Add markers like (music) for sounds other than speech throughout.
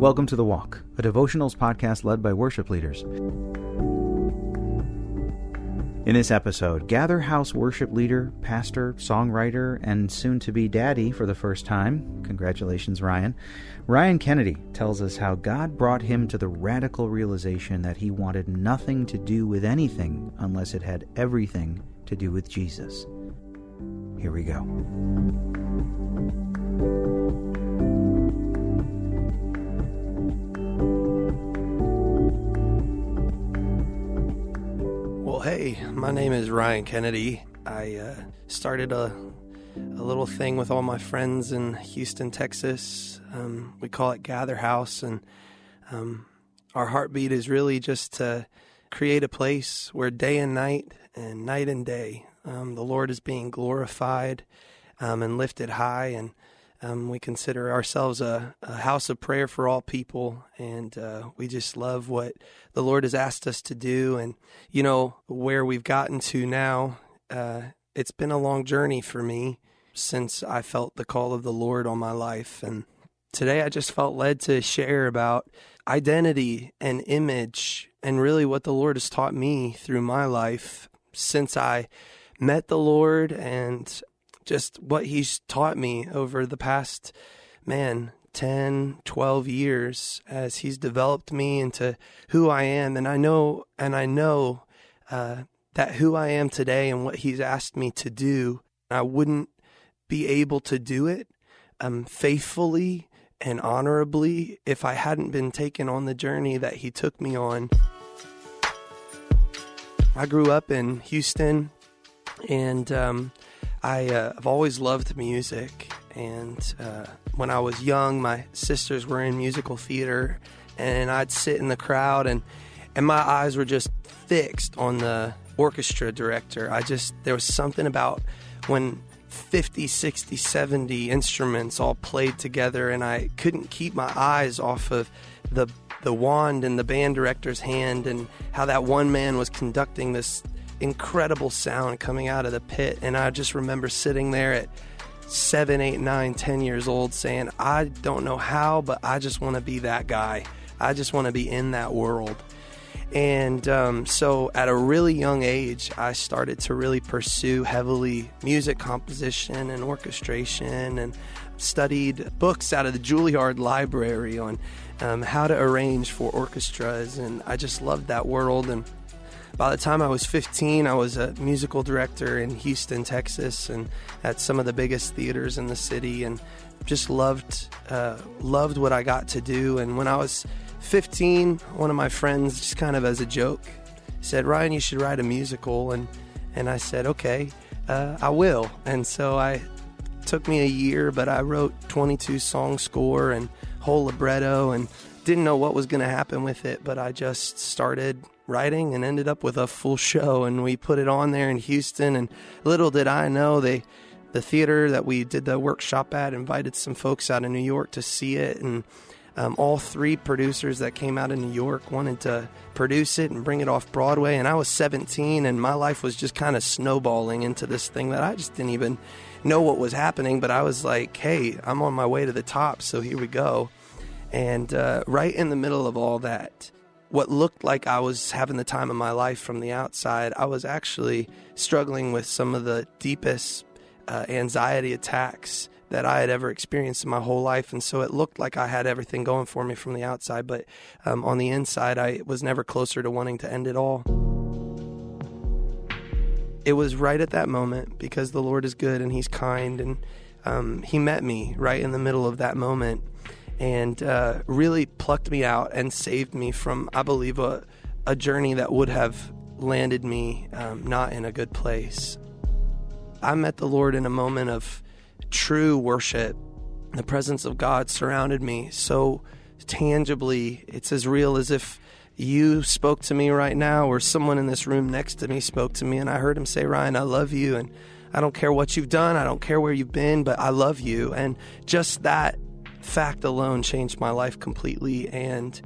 Welcome to The Walk, a devotionals podcast led by worship leaders. In this episode, Gatherhouse worship leader, pastor, songwriter, and soon to be daddy for the first time. Congratulations, Ryan. Ryan Kennedy tells us how God brought him to the radical realization that he wanted nothing to do with anything unless it had everything to do with Jesus. Here we go. Hey, my name is Ryan Kennedy. I uh, started a, a little thing with all my friends in Houston, Texas. Um, we call it Gatherhouse, and um, our heartbeat is really just to create a place where day and night and night and day um, the Lord is being glorified um, and lifted high, and um, we consider ourselves a, a, house of prayer for all people, and uh, we just love what the Lord has asked us to do. And, you know, where we've gotten to now, uh, it's been a long journey for me since I felt the call of the Lord on my life. And today I just felt led to share about identity and image and really what the Lord has taught me through my life since I met the Lord and just what he's taught me over the past, man, 10, 12 years as he's developed me into who I am. And I know, and I know uh, that who I am today and what he's asked me to do, I wouldn't be able to do it um, faithfully and honorably if I hadn't been taken on the journey that he took me on. I grew up in Houston and um, I, uh, I've always loved music. And uh, when I was young, my sisters were in musical theater, and I'd sit in the crowd, and and my eyes were just fixed on the orchestra director. I just there was something about when 50, 60, 70 instruments all played together, and I couldn't keep my eyes off of the the wand in the band director's hand, and how that one man was conducting this incredible sound coming out of the pit. And I just remember sitting there at seven, eight, nine, ten years old saying, I don't know how, but I just want to be that guy. I just want to be in that world. And um, so at a really young age, I started to really pursue heavily music composition and orchestration and studied books out of the Juilliard Library on um, how to arrange for orchestras. And I just loved that world. And by the time I was 15, I was a musical director in Houston, Texas, and at some of the biggest theaters in the city, and just loved uh, loved what I got to do. And when I was 15, one of my friends, just kind of as a joke, said, "Ryan, you should write a musical," and and I said, "Okay, uh, I will." And so I took me a year, but I wrote 22 song score and whole libretto, and didn't know what was going to happen with it, but I just started writing and ended up with a full show and we put it on there in Houston and little did I know they the theater that we did the workshop at invited some folks out of New York to see it and um, all three producers that came out of New York wanted to produce it and bring it off Broadway and I was 17 and my life was just kind of snowballing into this thing that I just didn't even know what was happening but I was like hey I'm on my way to the top so here we go. And uh, right in the middle of all that what looked like I was having the time of my life from the outside, I was actually struggling with some of the deepest uh, anxiety attacks that I had ever experienced in my whole life. And so it looked like I had everything going for me from the outside, but um, on the inside, I was never closer to wanting to end it all. It was right at that moment because the Lord is good and He's kind, and um, He met me right in the middle of that moment and uh, really plucked me out and saved me from, I believe, a, a journey that would have landed me um, not in a good place. I met the Lord in a moment of true worship. The presence of God surrounded me so tangibly. It's as real as if you spoke to me right now, or someone in this room next to me spoke to me, and I heard him say, Ryan, I love you. And I don't care what you've done, I don't care where you've been, but I love you. And just that fact alone changed my life completely. And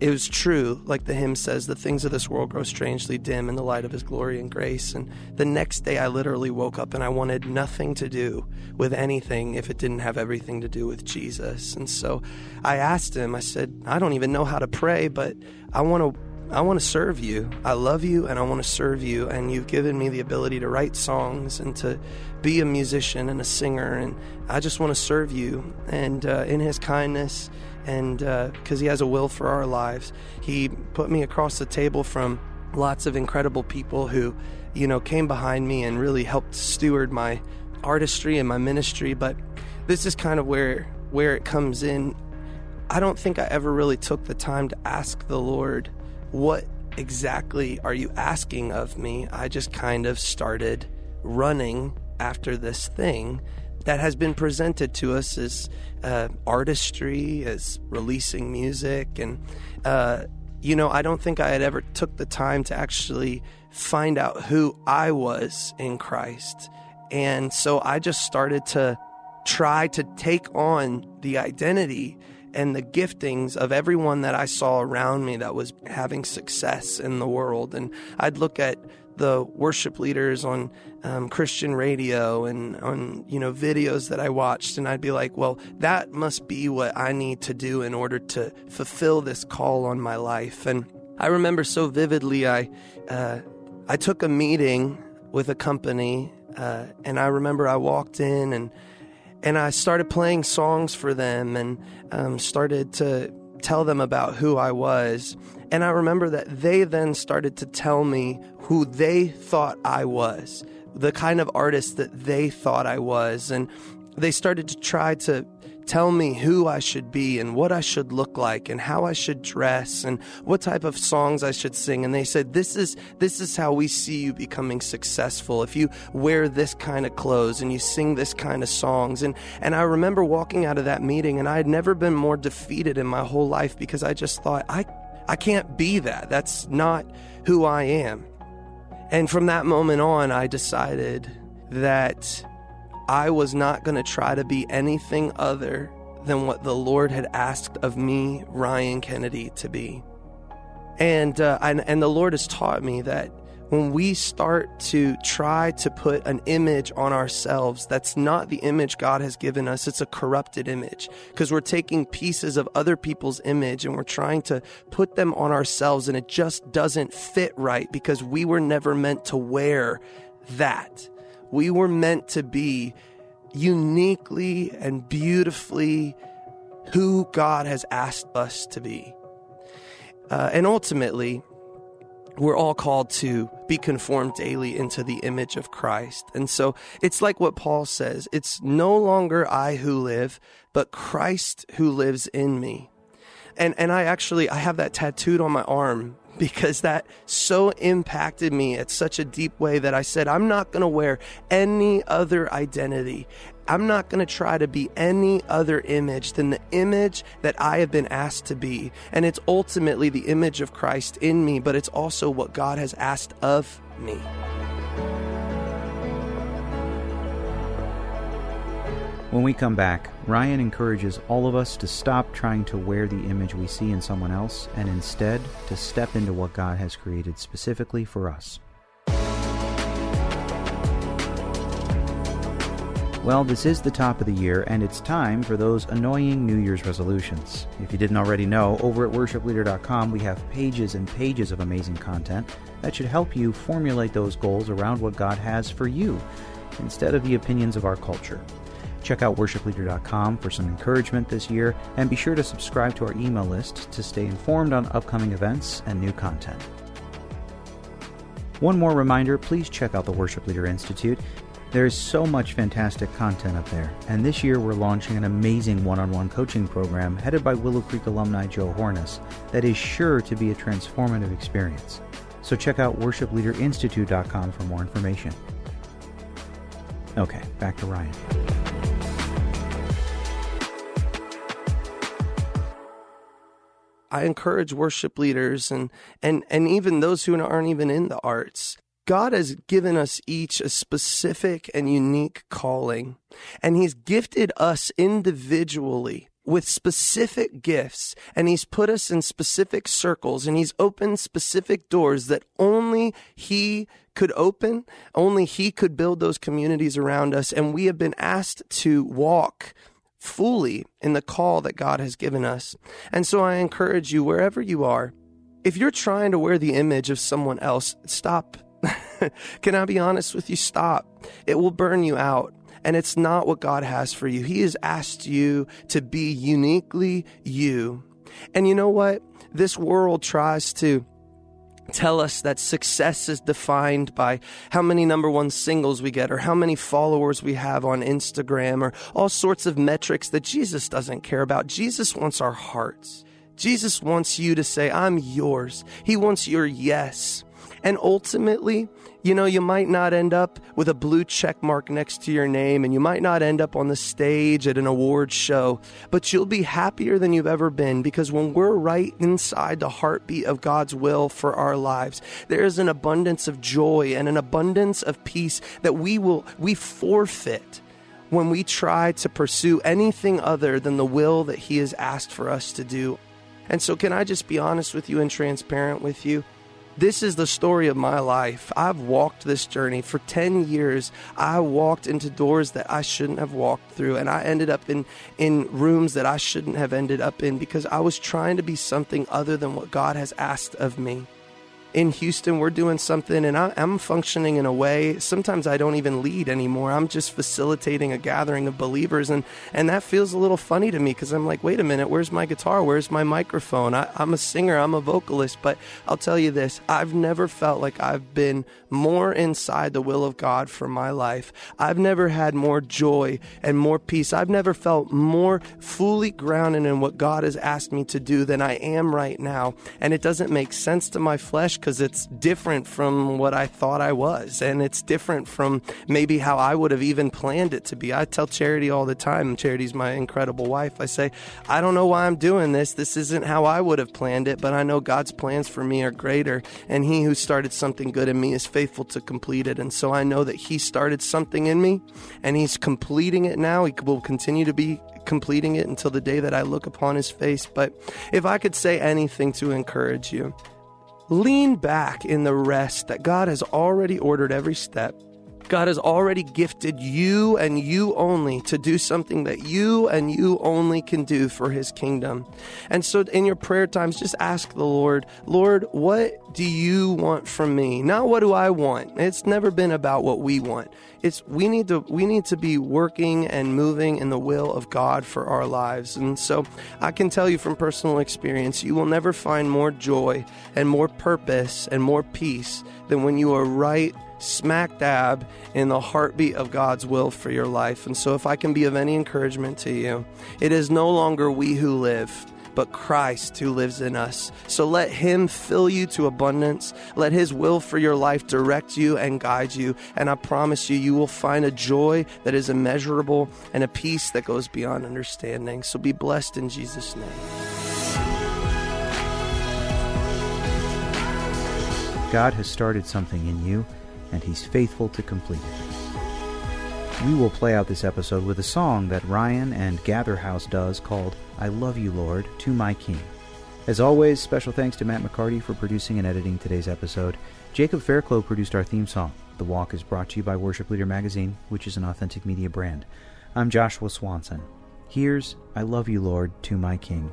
it was true, like the hymn says, the things of this world grow strangely dim in the light of his glory and grace. And the next day, I literally woke up and I wanted nothing to do with anything if it didn't have everything to do with Jesus. And so I asked him, I said, I don't even know how to pray, but I want to. I want to serve you. I love you and I want to serve you. And you've given me the ability to write songs and to be a musician and a singer. And I just want to serve you. And uh, in his kindness, and because uh, he has a will for our lives, he put me across the table from lots of incredible people who, you know, came behind me and really helped steward my artistry and my ministry. But this is kind of where where it comes in. I don't think I ever really took the time to ask the Lord, what exactly are you asking of me? I just kind of started running after this thing that has been presented to us as uh, artistry, as releasing music, and uh, you know, I don't think I had ever took the time to actually find out who I was in Christ, and so I just started to try to take on the identity and the giftings of everyone that I saw around me that was having success in the world. And I'd look at the worship leaders on um, Christian radio and on you know videos that I watched, and I'd be like, well, that must be what I need to do in order to fulfill this call on my life. And I remember so vividly, I uh, I took a meeting with a company, uh, and I remember I walked in and and I started playing songs for them and um, started to tell them about who I was. And I remember that they then started to tell me who they thought I was, the kind of artist that they thought I was. And they started to try to tell me who I should be and what I should look like and how I should dress and what type of songs I should sing. And they said this is this is how we see you becoming successful. If you wear this kind of clothes and you sing this kind of songs. And and I remember walking out of that meeting and I had never been more defeated in my whole life because I just thought I I can't be that. That's not who I am. And from that moment on I decided that I was not going to try to be anything other than what the Lord had asked of me, Ryan Kennedy, to be. And, uh, and, and the Lord has taught me that when we start to try to put an image on ourselves that's not the image God has given us, it's a corrupted image because we're taking pieces of other people's image and we're trying to put them on ourselves and it just doesn't fit right because we were never meant to wear that. We were meant to be uniquely and beautifully who God has asked us to be. Uh, and ultimately, we're all called to be conformed daily into the image of Christ. And so it's like what Paul says it's no longer I who live, but Christ who lives in me. And, and I actually, I have that tattooed on my arm because that so impacted me at such a deep way that I said, I'm not going to wear any other identity. I'm not going to try to be any other image than the image that I have been asked to be. And it's ultimately the image of Christ in me, but it's also what God has asked of me. When we come back, Ryan encourages all of us to stop trying to wear the image we see in someone else and instead to step into what God has created specifically for us. Well, this is the top of the year, and it's time for those annoying New Year's resolutions. If you didn't already know, over at worshipleader.com we have pages and pages of amazing content that should help you formulate those goals around what God has for you, instead of the opinions of our culture. Check out worshipleader.com for some encouragement this year, and be sure to subscribe to our email list to stay informed on upcoming events and new content. One more reminder please check out the Worship Leader Institute. There's so much fantastic content up there, and this year we're launching an amazing one on one coaching program headed by Willow Creek alumni Joe Hornis that is sure to be a transformative experience. So check out worshipleaderinstitute.com for more information. Okay, back to Ryan. I encourage worship leaders and, and, and even those who aren't even in the arts. God has given us each a specific and unique calling, and He's gifted us individually with specific gifts and he's put us in specific circles and he's opened specific doors that only he could open, only he could build those communities around us. And we have been asked to walk fully in the call that God has given us. And so I encourage you, wherever you are, if you're trying to wear the image of someone else, stop. (laughs) Can I be honest with you? Stop. It will burn you out and it's not what God has for you. He has asked you to be uniquely you. And you know what? This world tries to tell us that success is defined by how many number one singles we get or how many followers we have on Instagram or all sorts of metrics that Jesus doesn't care about. Jesus wants our hearts. Jesus wants you to say, I'm yours. He wants your yes. And ultimately, you know, you might not end up with a blue check mark next to your name, and you might not end up on the stage at an award show, but you'll be happier than you've ever been because when we're right inside the heartbeat of God's will for our lives, there is an abundance of joy and an abundance of peace that we will, we forfeit when we try to pursue anything other than the will that He has asked for us to do. And so, can I just be honest with you and transparent with you? This is the story of my life. I've walked this journey for 10 years. I walked into doors that I shouldn't have walked through and I ended up in in rooms that I shouldn't have ended up in because I was trying to be something other than what God has asked of me in Houston, we're doing something and I, am functioning in a way. Sometimes I don't even lead anymore. I'm just facilitating a gathering of believers. And, and that feels a little funny to me because I'm like, wait a minute, where's my guitar? Where's my microphone? I, I'm a singer, I'm a vocalist. But I'll tell you this I've never felt like I've been more inside the will of God for my life. I've never had more joy and more peace. I've never felt more fully grounded in what God has asked me to do than I am right now. And it doesn't make sense to my flesh because it's different from what I thought I was. And it's different from maybe how I would have even planned it to be. I tell Charity all the time, Charity's my incredible wife. I say, I don't know why I'm doing this. This isn't how I would have planned it, but I know God's plans for me are greater. And He who started something good in me is faithful to complete it. And so I know that He started something in me and He's completing it now. He will continue to be completing it until the day that I look upon His face. But if I could say anything to encourage you, Lean back in the rest that God has already ordered every step. God has already gifted you and you only to do something that you and you only can do for his kingdom. And so in your prayer times, just ask the Lord, Lord, what do you want from me? Not what do I want? It's never been about what we want it's we need to we need to be working and moving in the will of God for our lives. And so I can tell you from personal experience, you will never find more joy and more purpose and more peace than when you are right smack dab in the heartbeat of God's will for your life. And so if I can be of any encouragement to you, it is no longer we who live but Christ who lives in us. So let Him fill you to abundance. Let His will for your life direct you and guide you. And I promise you, you will find a joy that is immeasurable and a peace that goes beyond understanding. So be blessed in Jesus' name. God has started something in you, and He's faithful to complete it. We will play out this episode with a song that Ryan and Gatherhouse does called I Love You, Lord, to My King. As always, special thanks to Matt McCarty for producing and editing today's episode. Jacob Fairclough produced our theme song. The Walk is brought to you by Worship Leader Magazine, which is an authentic media brand. I'm Joshua Swanson. Here's I Love You, Lord, to My King.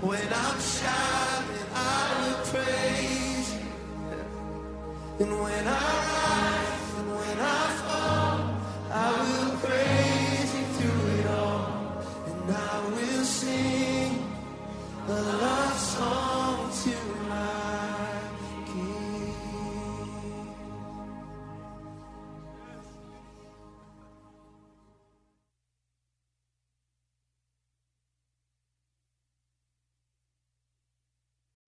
when I'm shining, I will praise you. And when I rise and when I fall, I will praise you through it all. And I will sing a